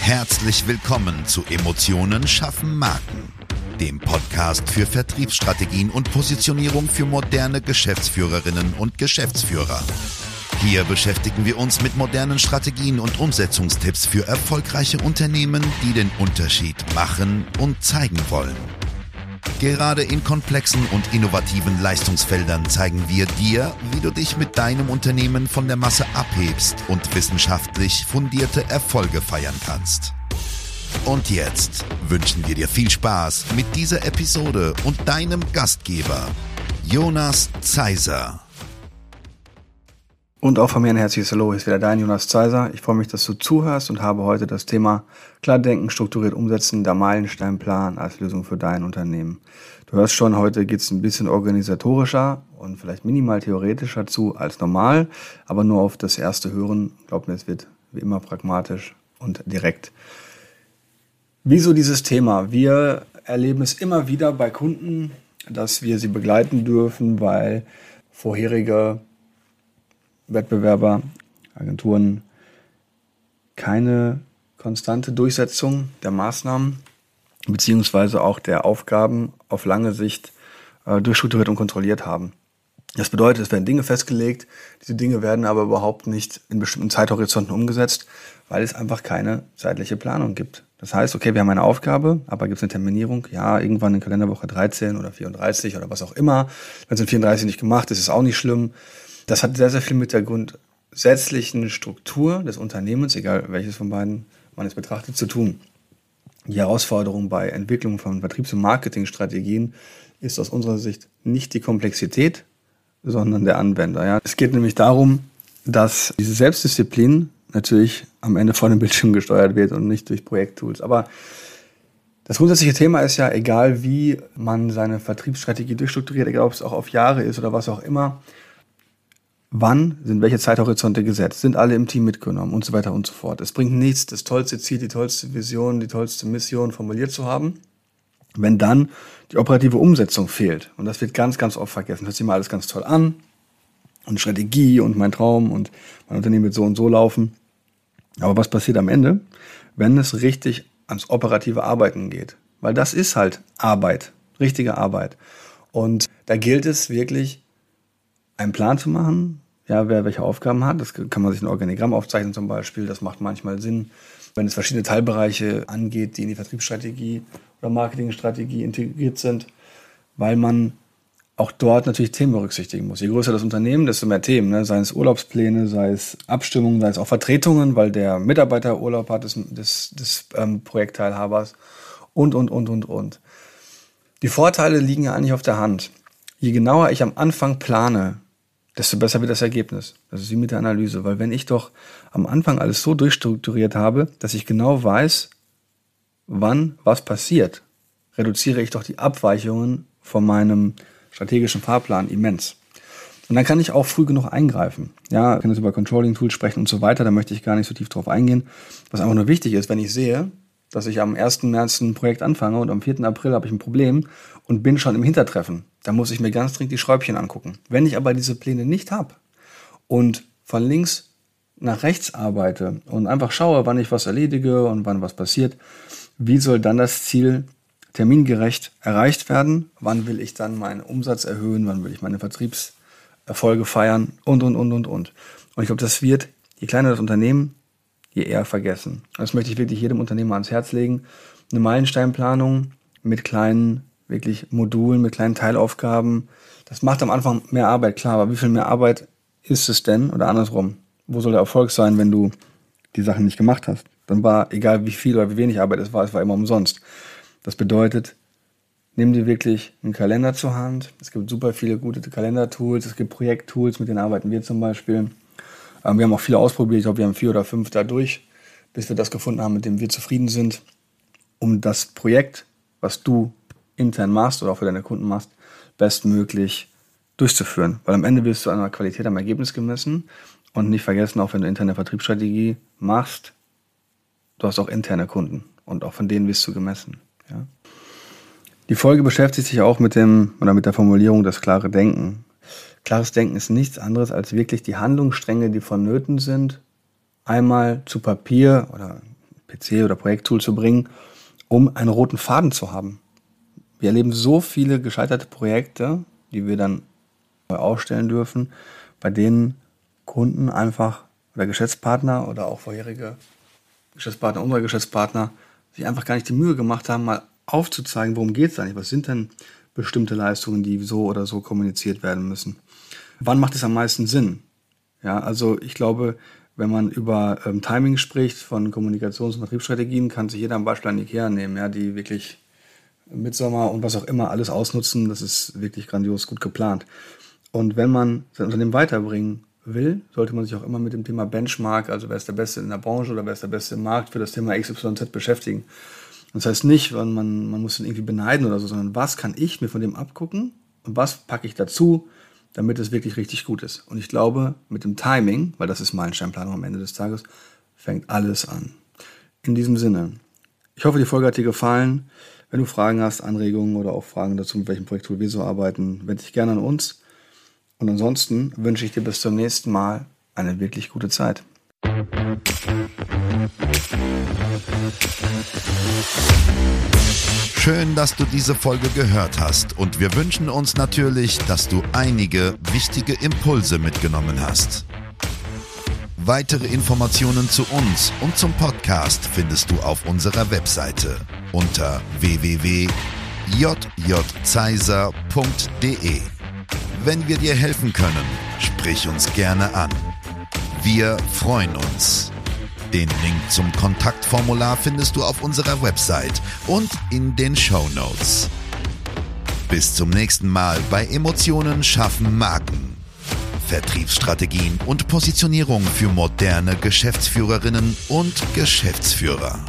Herzlich willkommen zu Emotionen schaffen Marken, dem Podcast für Vertriebsstrategien und Positionierung für moderne Geschäftsführerinnen und Geschäftsführer. Hier beschäftigen wir uns mit modernen Strategien und Umsetzungstipps für erfolgreiche Unternehmen, die den Unterschied machen und zeigen wollen. Gerade in komplexen und innovativen Leistungsfeldern zeigen wir dir, wie du dich mit deinem Unternehmen von der Masse abhebst und wissenschaftlich fundierte Erfolge feiern kannst. Und jetzt wünschen wir dir viel Spaß mit dieser Episode und deinem Gastgeber, Jonas Zeiser. Und auch von mir ein herzliches Hallo, hier ist wieder dein Jonas Zeiser. Ich freue mich, dass du zuhörst und habe heute das Thema klar denken, strukturiert umsetzen, der Meilensteinplan als Lösung für dein Unternehmen. Du hörst schon, heute geht es ein bisschen organisatorischer und vielleicht minimal theoretischer zu als normal, aber nur auf das erste Hören. Glaub mir, es wird wie immer pragmatisch und direkt. Wieso dieses Thema? Wir erleben es immer wieder bei Kunden, dass wir sie begleiten dürfen, weil vorherige Wettbewerber, Agenturen keine konstante Durchsetzung der Maßnahmen beziehungsweise auch der Aufgaben auf lange Sicht äh, durchstrukturiert und kontrolliert haben. Das bedeutet, es werden Dinge festgelegt, diese Dinge werden aber überhaupt nicht in bestimmten Zeithorizonten umgesetzt, weil es einfach keine zeitliche Planung gibt. Das heißt, okay, wir haben eine Aufgabe, aber gibt es eine Terminierung? Ja, irgendwann in Kalenderwoche 13 oder 34 oder was auch immer. Wenn es in 34 nicht gemacht ist, ist es auch nicht schlimm. Das hat sehr, sehr viel mit der grundsätzlichen Struktur des Unternehmens, egal welches von beiden man es betrachtet, zu tun. Die Herausforderung bei Entwicklung von Vertriebs- und Marketingstrategien ist aus unserer Sicht nicht die Komplexität, sondern der Anwender. Ja. Es geht nämlich darum, dass diese Selbstdisziplin natürlich am Ende vor dem Bildschirm gesteuert wird und nicht durch Projekttools. Aber das grundsätzliche Thema ist ja, egal wie man seine Vertriebsstrategie durchstrukturiert, egal ob es auch auf Jahre ist oder was auch immer, wann sind welche Zeithorizonte gesetzt, sind alle im Team mitgenommen und so weiter und so fort. Es bringt nichts, das tollste Ziel, die tollste Vision, die tollste Mission formuliert zu haben, wenn dann die operative Umsetzung fehlt. Und das wird ganz, ganz oft vergessen. Hört sich mal alles ganz toll an und Strategie und mein Traum und mein Unternehmen wird so und so laufen. Aber was passiert am Ende, wenn es richtig ans operative Arbeiten geht? Weil das ist halt Arbeit, richtige Arbeit. Und da gilt es wirklich, einen Plan zu machen, ja, wer welche Aufgaben hat. Das kann man sich in Organigramm aufzeichnen zum Beispiel. Das macht manchmal Sinn, wenn es verschiedene Teilbereiche angeht, die in die Vertriebsstrategie oder Marketingstrategie integriert sind, weil man auch dort natürlich Themen berücksichtigen muss. Je größer das Unternehmen, desto mehr Themen, ne? sei es Urlaubspläne, sei es Abstimmungen, sei es auch Vertretungen, weil der Mitarbeiter Urlaub hat des, des, des ähm, Projektteilhabers und, und, und, und, und. Die Vorteile liegen ja eigentlich auf der Hand. Je genauer ich am Anfang plane, desto besser wird das Ergebnis. Das ist wie mit der Analyse. Weil wenn ich doch am Anfang alles so durchstrukturiert habe, dass ich genau weiß, wann was passiert, reduziere ich doch die Abweichungen von meinem strategischen Fahrplan immens. Und dann kann ich auch früh genug eingreifen. Ja, ich kann jetzt über Controlling-Tools sprechen und so weiter, da möchte ich gar nicht so tief drauf eingehen. Was einfach nur wichtig ist, wenn ich sehe, dass ich am 1. März ein Projekt anfange und am 4. April habe ich ein Problem und bin schon im Hintertreffen, dann muss ich mir ganz dringend die Schräubchen angucken. Wenn ich aber diese Pläne nicht habe und von links nach rechts arbeite und einfach schaue, wann ich was erledige und wann was passiert, wie soll dann das Ziel termingerecht erreicht werden? Wann will ich dann meinen Umsatz erhöhen? Wann will ich meine Vertriebserfolge feiern? Und, und, und, und, und. Und ich glaube, das wird, je kleiner das Unternehmen, je eher vergessen. Das möchte ich wirklich jedem Unternehmer ans Herz legen. Eine Meilensteinplanung mit kleinen, wirklich Modulen, mit kleinen Teilaufgaben. Das macht am Anfang mehr Arbeit, klar, aber wie viel mehr Arbeit ist es denn? Oder andersrum, wo soll der Erfolg sein, wenn du die Sachen nicht gemacht hast? Dann war, egal wie viel oder wie wenig Arbeit es war, es war immer umsonst. Das bedeutet, nimm dir wirklich einen Kalender zur Hand. Es gibt super viele gute Kalendertools, es gibt Projekttools, mit denen arbeiten wir zum Beispiel. Ähm, wir haben auch viele ausprobiert. Ich glaube, wir haben vier oder fünf da durch, bis wir das gefunden haben, mit dem wir zufrieden sind, um das Projekt, was du intern machst oder auch für deine Kunden machst, bestmöglich durchzuführen. Weil am Ende wirst du an der Qualität am Ergebnis gemessen und nicht vergessen, auch wenn du interne Vertriebsstrategie machst, du hast auch interne Kunden und auch von denen wirst du gemessen. Ja? Die Folge beschäftigt sich auch mit dem oder mit der Formulierung das klare Denken. Klares Denken ist nichts anderes als wirklich die Handlungsstränge, die vonnöten sind, einmal zu Papier oder PC oder Projekttool zu bringen, um einen roten Faden zu haben. Wir erleben so viele gescheiterte Projekte, die wir dann aufstellen dürfen, bei denen Kunden einfach oder Geschäftspartner oder auch vorherige Geschäftspartner, unserer Geschäftspartner sich einfach gar nicht die Mühe gemacht haben, mal aufzuzeigen, worum geht es eigentlich, was sind denn bestimmte Leistungen, die so oder so kommuniziert werden müssen. Wann macht es am meisten Sinn? Ja, also ich glaube, wenn man über ähm, Timing spricht von Kommunikations- und Vertriebsstrategien, kann sich jeder ein Beispiel an Ikea nehmen, ja, die wirklich Mitsommer und was auch immer alles ausnutzen. Das ist wirklich grandios gut geplant. Und wenn man sein Unternehmen weiterbringen will, sollte man sich auch immer mit dem Thema Benchmark, also wer ist der Beste in der Branche oder wer ist der Beste im Markt, für das Thema XYZ beschäftigen. Das heißt nicht, man, man muss ihn irgendwie beneiden oder so, sondern was kann ich mir von dem abgucken und was packe ich dazu, damit es wirklich richtig gut ist. Und ich glaube, mit dem Timing, weil das ist Meilensteinplanung am Ende des Tages, fängt alles an. In diesem Sinne, ich hoffe, die Folge hat dir gefallen. Wenn du Fragen hast, Anregungen oder auch Fragen dazu, mit welchem Projekt wir so arbeiten, wende dich gerne an uns. Und ansonsten wünsche ich dir bis zum nächsten Mal eine wirklich gute Zeit. Schön, dass du diese Folge gehört hast und wir wünschen uns natürlich, dass du einige wichtige Impulse mitgenommen hast. Weitere Informationen zu uns und zum Podcast findest du auf unserer Webseite unter www.jjzeiser.de. Wenn wir dir helfen können, sprich uns gerne an. Wir freuen uns. Den Link zum Kontaktformular findest du auf unserer Website und in den Show Notes. Bis zum nächsten Mal bei Emotionen schaffen Marken. Vertriebsstrategien und Positionierung für moderne Geschäftsführerinnen und Geschäftsführer.